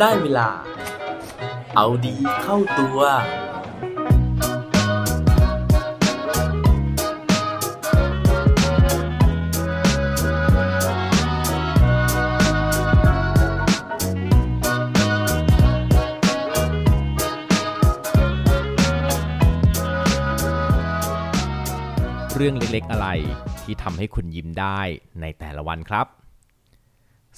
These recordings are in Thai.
ได้เวลา เอาดีเข้าตัว เรื่องเล็กๆอะไรที่ทำให้คุณยิ้มได้ในแต่ละวันครับ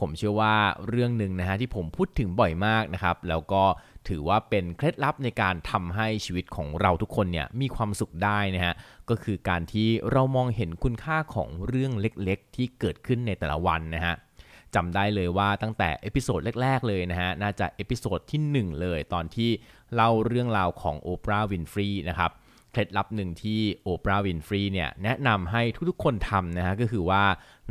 ผมเชื่อว่าเรื่องหนึ่งนะฮะที่ผมพูดถึงบ่อยมากนะครับ แล้วก็ถือว่าเป็นเคล็ดลับในการทำให้ชีวิตของเราทุกคนเนี่ยมีความสุขได้นะฮะก็คือการที่เรามองเห็นคุณค่าของเรื่องเล็กๆ ที่เกิดขึ้นในแต่ละวันนะฮะจำได้เลยว่าตั้งแต่ episode แรก ๆ เลยนะฮะน่าจะ episode ที่ 1 เลยตอนที่เล่าเรื่องราวของโอปราห์วินฟรีย์นะครับ เคล็ดลับหนึ่งที่โอปราห์วินฟรีย์เนี่ยแนะนำให้ทุกๆคนทำนะฮะก็คือว่า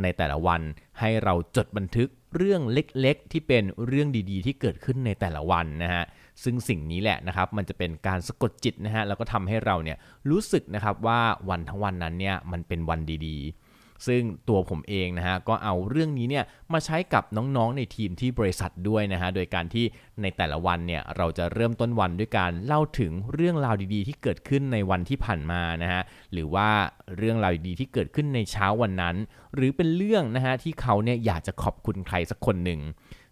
ในแต่ละวันให้เราจดบันทึกเรื่องเล็กๆ ที่เป็นเรื่องดีๆ ที่เกิดขึ้นในแต่ละวันนะฮะซึ่งสิ่งนี้แหละนะครับมันจะเป็นการสะกดจิตนะฮะแล้วก็ทำให้เราเนี่ยรู้สึกนะครับว่าวันทั้งวันนั้นเนี่ยมันเป็นวันดีๆ ซึ่งตัวผมเองนะฮะก็เอาเรื่องนี้เนี่ยมาใช้กับน้องๆในทีมที่บริษัทด้วยนะฮะโดยการที่ในแต่ละวันเนี่ยเราจะเริ่มต้นวันด้วยการเล่าถึงเรื่องราวดีๆ ที่เกิดขึ้นในวันที่ผ่านมานะฮะหรือว่าเรื่องราวดีๆที่เกิดขึ้นในเช้าวันนั้น หรือเป็นเรื่องนะฮะที่เขาเนี่ยอยากจะขอบคุณใครสักคนหนึ่ง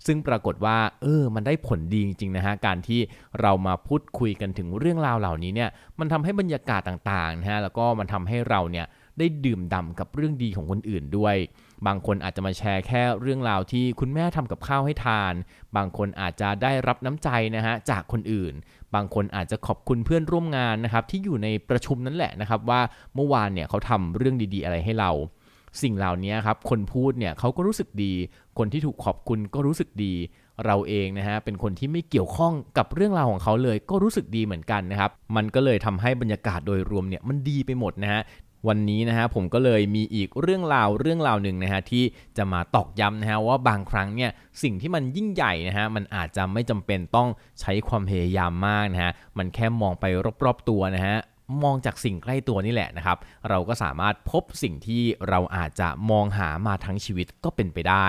ซึ่งปรากฏว่าเออมันได้ผลดีจริงๆนะฮะการที่เรามาพูดคุยกันถึงเรื่องราวเหล่านี้เนี่ยมันทำให้บรรยากาศต่างๆนะฮะแล้วก็มันทำให้เราเนี่ย ได้ดื่มด่ำกับเรื่องดีของคนอื่นด้วย บางคนอาจจะมาแชร์แค่เรื่องราวที่คุณแม่ทำกับข้าวให้ทาน บางคนอาจจะได้รับน้ำใจนะฮะจากคนอื่น บางคนอาจจะขอบคุณเพื่อนร่วมงานนะครับที่อยู่ในประชุมนั่นแหละนะครับ ว่าเมื่อวานเนี่ยเขาทำเรื่องดี ๆ อะไรให้เราสิ่งเหล่านี้ครับคนพูดเนี่ยเขาก็รู้สึกดี คนที่ถูกขอบคุณก็รู้สึกดี เราเองนะฮะเป็นคนที่ไม่เกี่ยวข้องกับเรื่องราวของเขาเลย ก็รู้สึกดีเหมือนกันนะครับ มันก็เลยทำให้บรรยากาศโดยรวมเนี่ยมันดีไปหมดนะฮะ วันนี้นะฮะผมก็เลยมีอีกเรื่องราวเรื่องราวหนึ่งนะฮะที่จะมาตอกย้ำนะฮะว่าบางครั้งเนี่ยสิ่งที่มันยิ่งใหญ่นะฮะมันอาจจะไม่จำเป็นต้องใช้ความพยายามมากนะฮะมันแค่มองไปรอบๆตัวนะฮะมองจากสิ่งใกล้ตัวนี่แหละนะครับ เราก็สามารถพบสิ่งที่เราอาจจะมองหามาทั้งชีวิตก็เป็นไปได้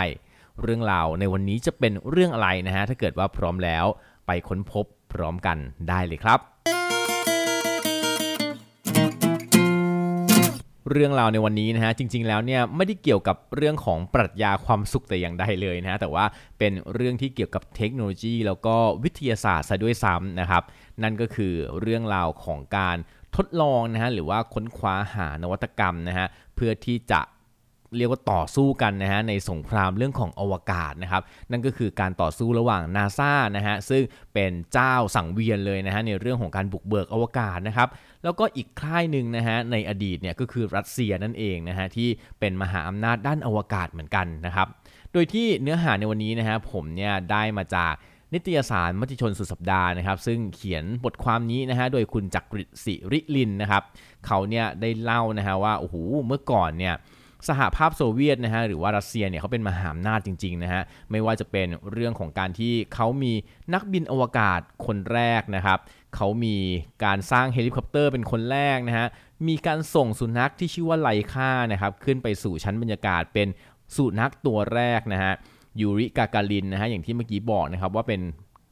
เรื่องราวในวันนี้จะเป็นเรื่องอะไรนะฮะถ้าเกิดว่าพร้อมแล้วไปค้นพบพร้อมกันได้เลยครับ เรื่องราวในวันนี้นะฮะจริง ๆ แล้วเนี่ยไม่ได้เกี่ยวกับเรื่องของปรัชญาความสุขแต่อย่างใดเลยนะฮะแต่ว่าเป็นเรื่องที่เกี่ยวกับเทคโนโลยี แล้วก็วิทยาศาสตร์ซะด้วยซ้ำนะครับนั่นก็คือเรื่องราวของการทดลองนะฮะหรือว่าค้นคว้าหานวัตกรรมนะฮะเพื่อที่จะ เรียกว่าต่อสู้กันนะฮะในสงครามเรื่องของอวกาศนะครับนั่นก็คือการต่อสู้ระหว่างนาซานะฮะซึ่งเป็นเจ้าสังเวียนเลยนะฮะในเรื่องของการบุกเบิกอวกาศนะครับแล้วก็อีกค่ายหนึ่งนะฮะในอดีตเนี่ยก็คือรัสเซียนั่นเองนะฮะที่เป็นมหาอำนาจด้านอวกาศเหมือนกันนะครับโดยที่เนื้อหาในวันนี้นะฮะผมเนี่ยได้มาจากนิตยสารมติชนสุดสัปดาห์นะครับ ซึ่งเขียนบทความนี้นะฮะโดยคุณจักริดศิริลินนะครับ เขาเนี่ยได้เล่านะฮะว่าโอ้โหเมื่อก่อนเนี่ย สหภาพโซเวียตนะฮะหรือว่ารัสเซียเนี่ยเขาเป็นมหาอำนาจจริงๆนะฮะไม่ว่าจะเป็นเรื่องของการที่เขามีนักบินอวกาศคนแรกนะครับเขามีการสร้างเฮลิคอปเตอร์เป็นคนแรกนะฮะมีการส่งสุนัขที่ชื่อว่าไลก้านะครับขึ้นไปสู่ชั้นบรรยากาศเป็นสุนัขตัวแรกนะฮะยูริกาการินนะฮะอย่างที่เมื่อกี้บอกนะครับว่าเป็น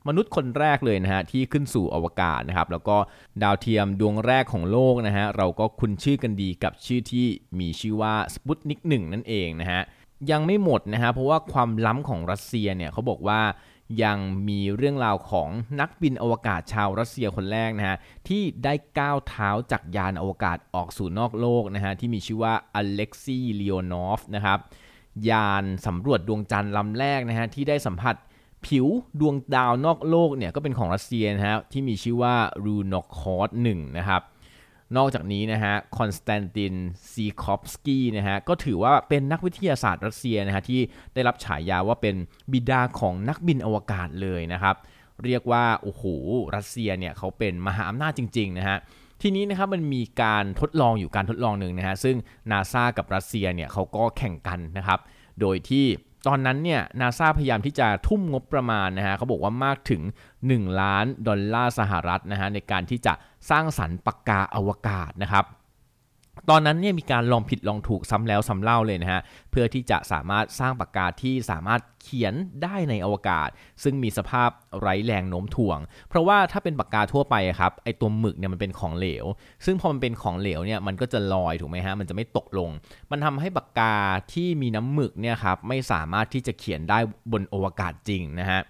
มนุษย์คนแรกเลยนะฮะที่ขึ้นสู่อวกาศนะครับแล้วก็ดาวเทียมดวงแรกของโลกนะฮะเราก็คุ้นชื่อกันดีกับชื่อที่มีชื่อว่าสปุตนิกหนึ่งนั่นเองนะฮะยังไม่หมดนะฮะเพราะว่าความล้ำของรัสเซียเนี่ยเขาบอกว่ายังมีเรื่องราวของนักบินอวกาศชาวรัสเซียคนแรกนะฮะที่ได้ก้าวเท้าจากยานอวกาศออกสู่นอกโลกนะฮะที่มีชื่อว่าอเล็กซีเลโอนอฟนะครับยานสำรวจดวงจันทร์ลำแรกนะฮะที่ได้สัมผัส ผิวดวงดาวนอกโลกเนี่ยก็เป็นของรัสเซียนะฮะที่มีชื่อว่ารูนอกคอร์ดหนึ่งนะครับนอกจากนี้นะฮะคอนสแตนตินซีคอฟสกี้นะฮะก็ถือว่าเป็นนักวิทยาศาสตร์รัสเซียนะฮะที่ได้รับฉายาว่าเป็นบิดาของนักบินอวกาศเลยนะครับเรียกว่าโอ้โหรัสเซียเนี่ยเขาเป็นมหาอำนาจจริงๆนะฮะทีนี้นะครับมันมีการทดลองอยู่การทดลองหนึ่งนะฮะซึ่งนาซากับรัสเซียเนี่ยเขาก็แข่งกันนะครับโดยที่ ตอนนั้นเนี่ยนาซาพยายามที่จะทุ่มงบประมาณนะฮะเขาบอกว่ามากถึง 1 ล้านดอลลาร์สหรัฐนะฮะในการที่จะสร้างสรรค์ปากกาอวกาศนะครับ ตอนนั้นเนี่ยมีการลองผิดลองถูกซ้ำแล้วซ้ำเล่าเลยนะฮะ เพื่อที่จะสามารถสร้างปากกาที่สามารถเขียนได้ในอวกาศ ซึ่งมีสภาพไร้แรงโน้มถ่วง เพราะว่าถ้าเป็นปากกาทั่วไปครับไอตัวหมึกเนี่ยมันเป็นของเหลว ซึ่งพอมันเป็นของเหลวเนี่ยมันก็จะลอยถูกไหมฮะมันจะไม่ตกลง มันทำให้ปากกาที่มีน้ำหมึกเนี่ยครับไม่สามารถที่จะเขียนได้บนอวกาศจริงนะฮะ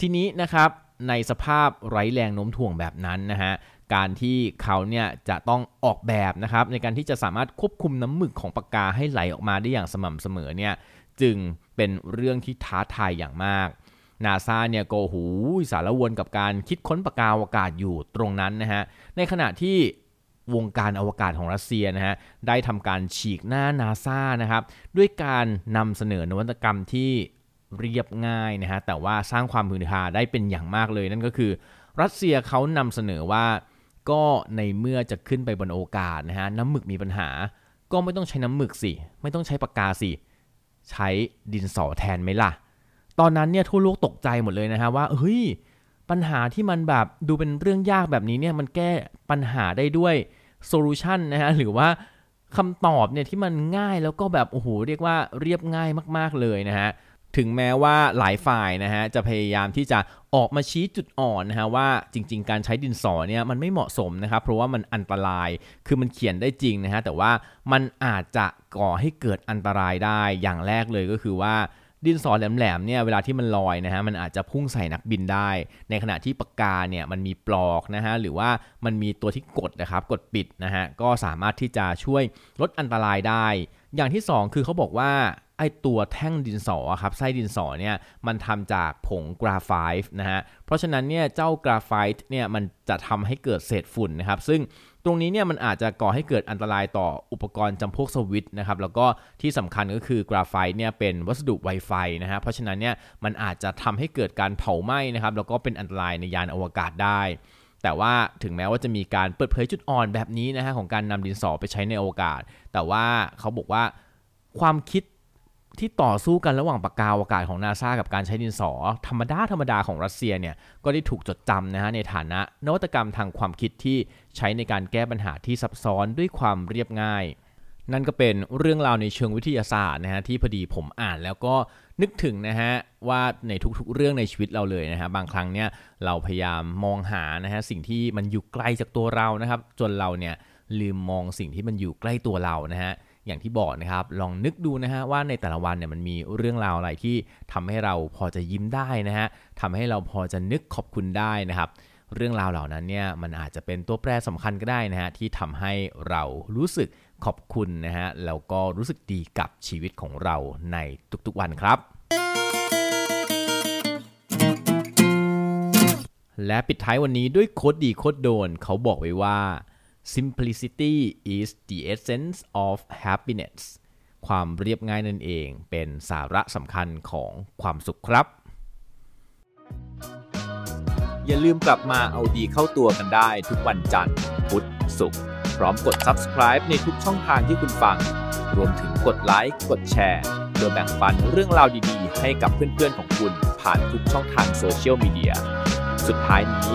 ทีนี้นะครับในสภาพไร้แรงโน้มถ่วงแบบนั้นนะฮะ การที่เขาเนี่ยจะต้องออกแบบนะครับในการที่จะสามารถควบคุมน้ำหมึกของปากกาให้ไหลออกมาได้อย่างสม่ำเสมอเนี่ยจึงเป็นเรื่องที่ท้าทายอย่างมากนาซาเนี่ยโกหูสารวนกับการคิดค้นปากกาอวกาศอยู่ตรงนั้นนะฮะในขณะที่วงการอวกาศของรัสเซียนะฮะได้ทำการฉีกหน้านาซานะครับด้วยการนำเสนอนวัตกรรมที่เรียบง่ายนะฮะแต่ว่าสร้างความฮือฮาได้เป็นอย่างมากเลยนั่นก็คือ รัสเซียเขานำเสนอว่า ก็ในเมื่อจะขึ้นไปบนโอกาสนะฮะน้ำหมึกมีปัญหา ก็ไม่ต้องใช้น้ำหมึกสิ ไม่ต้องใช้ปากกาสิ ใช้ดินสอแทนไหมล่ะ ตอนนั้นเนี่ยทั่วโลกตกใจหมดเลยนะฮะว่าเฮ้ยปัญหาที่มันแบบดูเป็นเรื่องยากแบบนี้เนี่ยมันแก้ปัญหาได้ด้วยโซลูชันนะฮะหรือว่าคำตอบเนี่ยที่มันง่ายแล้วก็แบบโอ้โหเรียกว่าเรียบง่ายมาก ๆเลยนะฮะ ถึงแม้ว่าหลายฝ่ายนะฮะจะพยายามที่จะออกมาชี้จุดอ่อนนะฮะว่าจริง ๆ การใช้ดินสอเนี่ยมันไม่เหมาะสมนะครับ เพราะว่ามันอันตรายคือมันเขียนได้จริงนะฮะแต่ว่ามันอาจจะก่อให้เกิดอันตรายได้อย่างแรกเลยก็คือว่าดินสอแหลมๆเนี่ยเวลาที่มันลอยนะฮะมันอาจจะพุ่งใส่นักบินได้ ในขณะที่ปากกาเนี่ยมันมีปลอกนะฮะหรือว่ามันมีตัวที่กดนะครับกดปิดนะฮะก็สามารถที่จะช่วยลดอันตรายได้ อย่างที่ 2 คือเขาบอกว่า ไอตัวแท่งดินสอครับไส้ดินสอเนี่ยมันทำจากผงกราไฟต์นะฮะเพราะฉะนั้นเนี่ยเจ้ากราไฟต์เนี่ยมันจะทำให้เกิดเศษฝุ่นนะครับ ซึ่งตรงนี้เนี่ยมันอาจจะก่อให้เกิดอันตรายต่ออุปกรณ์จำพวกสวิตช์นะครับแล้วก็ที่สำคัญก็คือกราไฟต์เนี่ยเป็นวัสดุไวไฟนะฮะเพราะฉะนั้นเนี่ยมันอาจจะทำให้เกิดการเผาไหม้นะครับแล้วก็เป็นอันตรายในยานอวกาศได้แต่ว่าถึงแม้ว่าจะมีการเปิดเผยจุดอ่อนแบบนี้นะฮะของการนำดินสอไปใช้ในอวกาศแต่ว่าเขาบอกว่าความคิด ที่ต่อสู้กันระหว่างปากกาอากาศของนาซากับการใช้ดินสอ ธรรมดาธรรมดาของรัสเซียเนี่ยก็ได้ถูกจดจำนะฮะในฐานะนวัตกรรมทางความคิดที่ใช้ในการแก้ปัญหาที่ซับซ้อนด้วยความเรียบง่าย นั่นก็เป็นเรื่องราวในเชิงวิทยาศาสตร์นะฮะที่พอดีผมอ่านแล้วก็นึกถึงนะฮะว่าในทุกๆเรื่องในชีวิตเราเลยนะฮะบางครั้งเนี่ยเราพยายามมองหานะฮะสิ่งที่มันอยู่ไกลจากตัวเรานะครับ จนเราเนี่ยลืมมองสิ่งที่มันอยู่ใกล้ตัวเรานะฮะ อย่างที่บอกนะครับ ลองนึกดูนะฮะว่าในแต่ละวันเนี่ยมันมีเรื่องราวอะไรที่ทำให้เราพอจะยิ้มได้นะฮะทำให้เราพอจะนึกขอบคุณได้นะครับ เรื่องราวเหล่านั้นเนี่ยมันอาจจะเป็นตัวแปรสำคัญก็ได้นะฮะที่ทำให้เรารู้สึกขอบคุณนะฮะแล้วก็รู้สึกดีกับชีวิตของเราในทุกๆวันครับและปิดท้ายวันนี้ด้วยโคดดีโคดโดนเขาบอกไว้ว่า simplicity is the essence of happiness ความเรียบง่ายนั่นเองเป็นสาระสำคัญของความสุขครับ อย่าลืมกลับมาเอาดีเข้าตัวกันได้ทุกวันจันทร์ พุธศุกร์พร้อมกด subscribe ในทุกช่องทางที่คุณฟัง รวมถึงกดไลค์กดแชร์เพื่อแบ่งปันเรื่องราวดีๆ ให้กับเพื่อนๆของคุณผ่านทุกช่องทางโซเชียลมีเดียสุดท้ายนี้